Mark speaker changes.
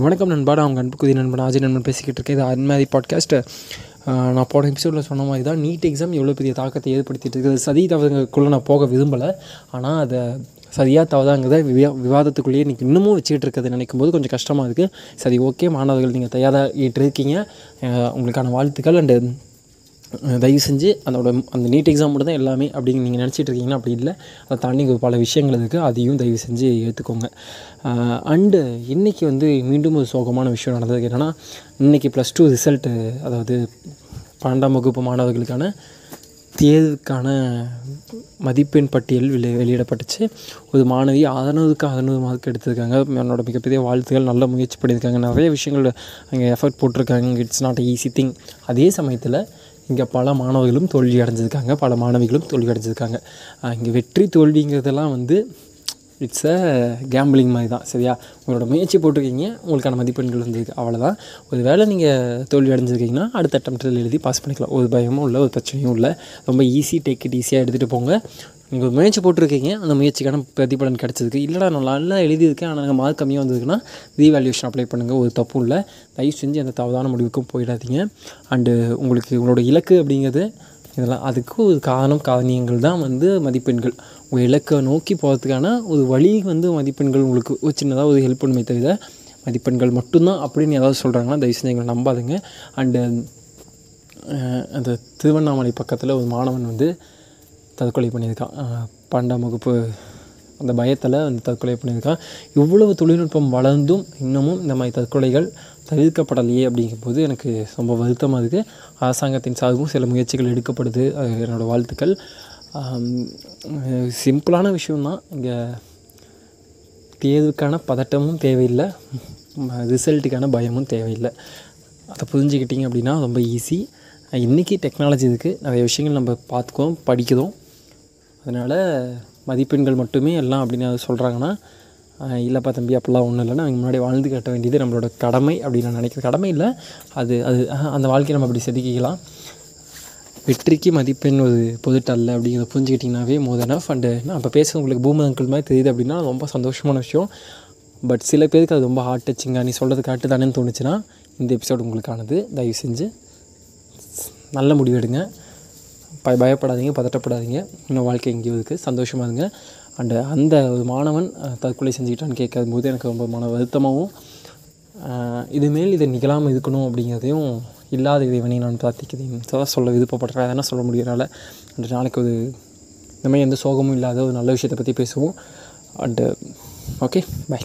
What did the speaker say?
Speaker 1: வணக்கம் நண்பாடா அவங்க அன்புக்குதி நண்பன் ஆஜி நண்பன் பேசிக்கிட்டு இருக்கேன். இது அன்மாரி பாட்காஸ்ட்டு நான் போன எபிசோடில் சொன்ன மாதிரி தான் நீட் எக்ஸாம் எவ்வளோ பெரிய தாக்கத்தை ஏற்படுத்திட்டு இருக்குது. சதி தவறுக்குள்ளே நான் போக விரும்பலை. ஆனால் அதை சரியாக தவறாங்கிறத விவா விவாதத்துக்குள்ளேயே இன்றைக்கி இன்னமும் வச்சுக்கிட்டு இருக்கிறது நினைக்கும் போது கொஞ்சம் கஷ்டமாக இருக்குது சரி ஓகே மாணவர்கள் நீங்கள் தயாராகிட்டு இருக்கீங்க உங்களுக்கான வாழ்த்துக்கள் அண்டு தயவு செஞ்சு அதோட அந்த நீட் எக்ஸாம் மட்டும் தான் எல்லாமே அப்படின்னு நீங்கள் நினச்சிட்டு இருக்கீங்கன்னா அப்படி இல்லை. அதை தாண்டி ஒரு பல விஷயங்கள் இருக்குது அதையும் தயவு செஞ்சு ஏற்றுக்கோங்க அண்டு இன்றைக்கி வந்து மீண்டும் ஒரு சோகமான விஷயம் நடந்தது என்னென்னா இன்றைக்கி ப்ளஸ் டூ ரிசல்ட்டு அதாவது பன்னெண்டாம் வகுப்பு மாணவர்களுக்கான தேர்வுக்கான மதிப்பெண் பட்டியல் வெளி வெளியிடப்பட்டுச்சு. ஒரு மாணவி அறநூறுக்கு அறநூறு மார்க் எடுத்திருக்காங்க. என்னோட மிகப்பெரிய வாழ்த்துக்கள். நல்ல முயற்சி பண்ணியிருக்காங்க. நிறைய விஷயங்கள் அங்கே எஃபர்ட் போட்டிருக்காங்க. இட்ஸ் நாட் ஈஸி திங் அதே சமயத்தில் இங்கே பல மாணவர்களும் தோல்வி அடைஞ்சிருக்காங்க பல மாணவிகளும் தோல்வி அடைஞ்சிருக்காங்க. இங்கே வெற்றி தோல்விங்கிறதெல்லாம் வந்து இட்ஸ் அ கேம்பிளிங் மாதிரி தான் சரியா? உங்களோட முயற்சி போட்டிருக்கீங்க உங்களுக்கான மதிப்பெண்கள் வந்துருக்கு அவ்வளோதான் ஒரு வேளை நீங்கள் தோல்வி அடைஞ்சிருக்கீங்கன்னா அடுத்த அட்டம்ப்டில் எழுதி பாஸ் பண்ணிக்கலாம். ஒரு பயமும் இல்லை ஒரு பிரச்சனையும் இல்லை. ரொம்ப ஈஸி டேக் இட் ஈஸியாக எடுத்துகிட்டு போங்க. நீங்கள் முயற்சி போட்டிருக்கீங்க அந்த முயற்சிக்கான பிரதிபலன் கிடச்சிருக்கு இல்லைடா நான் நல்லா எழுதியிருக்கேன் ஆனால் எனக்கு மார்க் கம்மியாக வந்ததுக்குன்னா ரீவேல்யூஷன் அப்ளை பண்ணுங்கள் ஒரு தப்பும் இல்லை. தயவு செஞ்சு அந்த தவறான முடிவுக்கும் போயிடாதீங்க. அண்டு உங்களுக்கு உங்களோட இலக்கு அப்படிங்கிறது இதெல்லாம் அதுக்கு ஒரு காரணம் காரணியங்கள் தான் வந்து மதிப்பெண்கள். உங்கள் இலக்கை நோக்கி போகிறதுக்கான ஒரு வழி வந்து மதிப்பெண்கள் உங்களுக்கு ஒரு சின்னதாக ஒரு ஹெல்ப் பண்ணுமே தவிர மதிப்பெண்கள் மட்டும்தான் அப்படின்னு ஏதாவது சொல்கிறாங்கன்னா தயவு செஞ்சு எங்களை நம்பாதுங்க. அண்டு அந்த திருவண்ணாமலை பக்கத்தில் ஒரு மாணவன் வந்து தற்கொலை பண்ணியிருக்கான். பன்னெண்டாம் வகுப்பு அந்த பயத்தில் வந்து தற்கொலை பண்ணியிருக்கான். இவ்வளவு தொழில்நுட்பம் வளர்ந்தும் இன்னமும் இந்த மாதிரி தற்கொலைகள் தவிர்க்கப்படலையே அப்படிங்கும்போது எனக்கு ரொம்ப வருத்தமாக இருக்குது அரசாங்கத்தின் சார்பும் சில முயற்சிகள் எடுக்கப்படுது. அது என்னோடய வாழ்த்துக்கள். சிம்பிளான விஷயம்தான். இங்கே தேர்வுக்கான பதட்டமும் தேவையில்லை. ரிசல்ட்டுக்கான பயமும் தேவையில்லை. அதை புரிஞ்சுக்கிட்டிங்க அப்படின்னா ரொம்ப ஈஸி. இன்றைக்கி டெக்னாலஜி இருக்குது நிறைய விஷயங்கள் நம்ம பார்த்துக்கோம் படிக்கிறோம். அதனால் மதிப்பெண்கள் மட்டுமே எல்லாம் அப்படின்னு சொல்கிறாங்கன்னா இல்லைப்பா தம்பி அப்படிலாம் ஒன்றும் இல்லைன்னா அவங்க முன்னாடி வாழ்ந்து கட்ட வேண்டியது நம்மளோட கடமை அப்படின்னு நான் நினைக்கிறேன். கடமை இல்லை. அது அது அந்த வாழ்க்கையை நம்ம அப்படி செதுக்கிக்கலாம். வெற்றிக்கு மதிப்பெண் ஒரு பொதுட்டல்ல அப்படிங்கிறத புரிஞ்சுக்கிட்டிங்கனாவே மோர் எனஃப் அண்டு நான் இப்போ பேச உங்களுக்கு பூமி அங்கிள் மாதிரி தெரியுது அப்படின்னா ரொம்ப சந்தோஷமான விஷயம். பட் சில பேருக்கு அது ரொம்ப ஹார்ட் டச்சிங்காக நீ சொல்கிறது கரெக்டு தானேன்னு தோணுச்சுன்னா இந்த எபிசோடு உங்களுக்கானது. தயவு செஞ்சு நல்ல முடிவு எடுங்க. ப பயப்படாதீங்க பதட்டப்படாதீங்க. இன்னும் வாழ்க்கை இங்கே இருக்குது சந்தோஷமாக இருங்க. அண்டு அந்த ஒரு மாணவன் தற்கொலை செஞ்சுக்கிட்டான்னு கேட்கும் போது எனக்கு ரொம்ப மன வருத்தமாகவும் இதுமேல் இதை நிகழாமல் இருக்கணும் அப்படிங்கிறதையும் இல்லாத இறைவனை நான் பிரார்த்திக்கிறேன். தான் சொல்ல விருப்பப்படுறேன். அதனால் சொல்ல முடியறனால. அண்டு நாளைக்கு ஒரு இந்த மாதிரி எந்த சோகமும் இல்லாத ஒரு நல்ல விஷயத்தை பற்றி பேசுவோம். And okay bye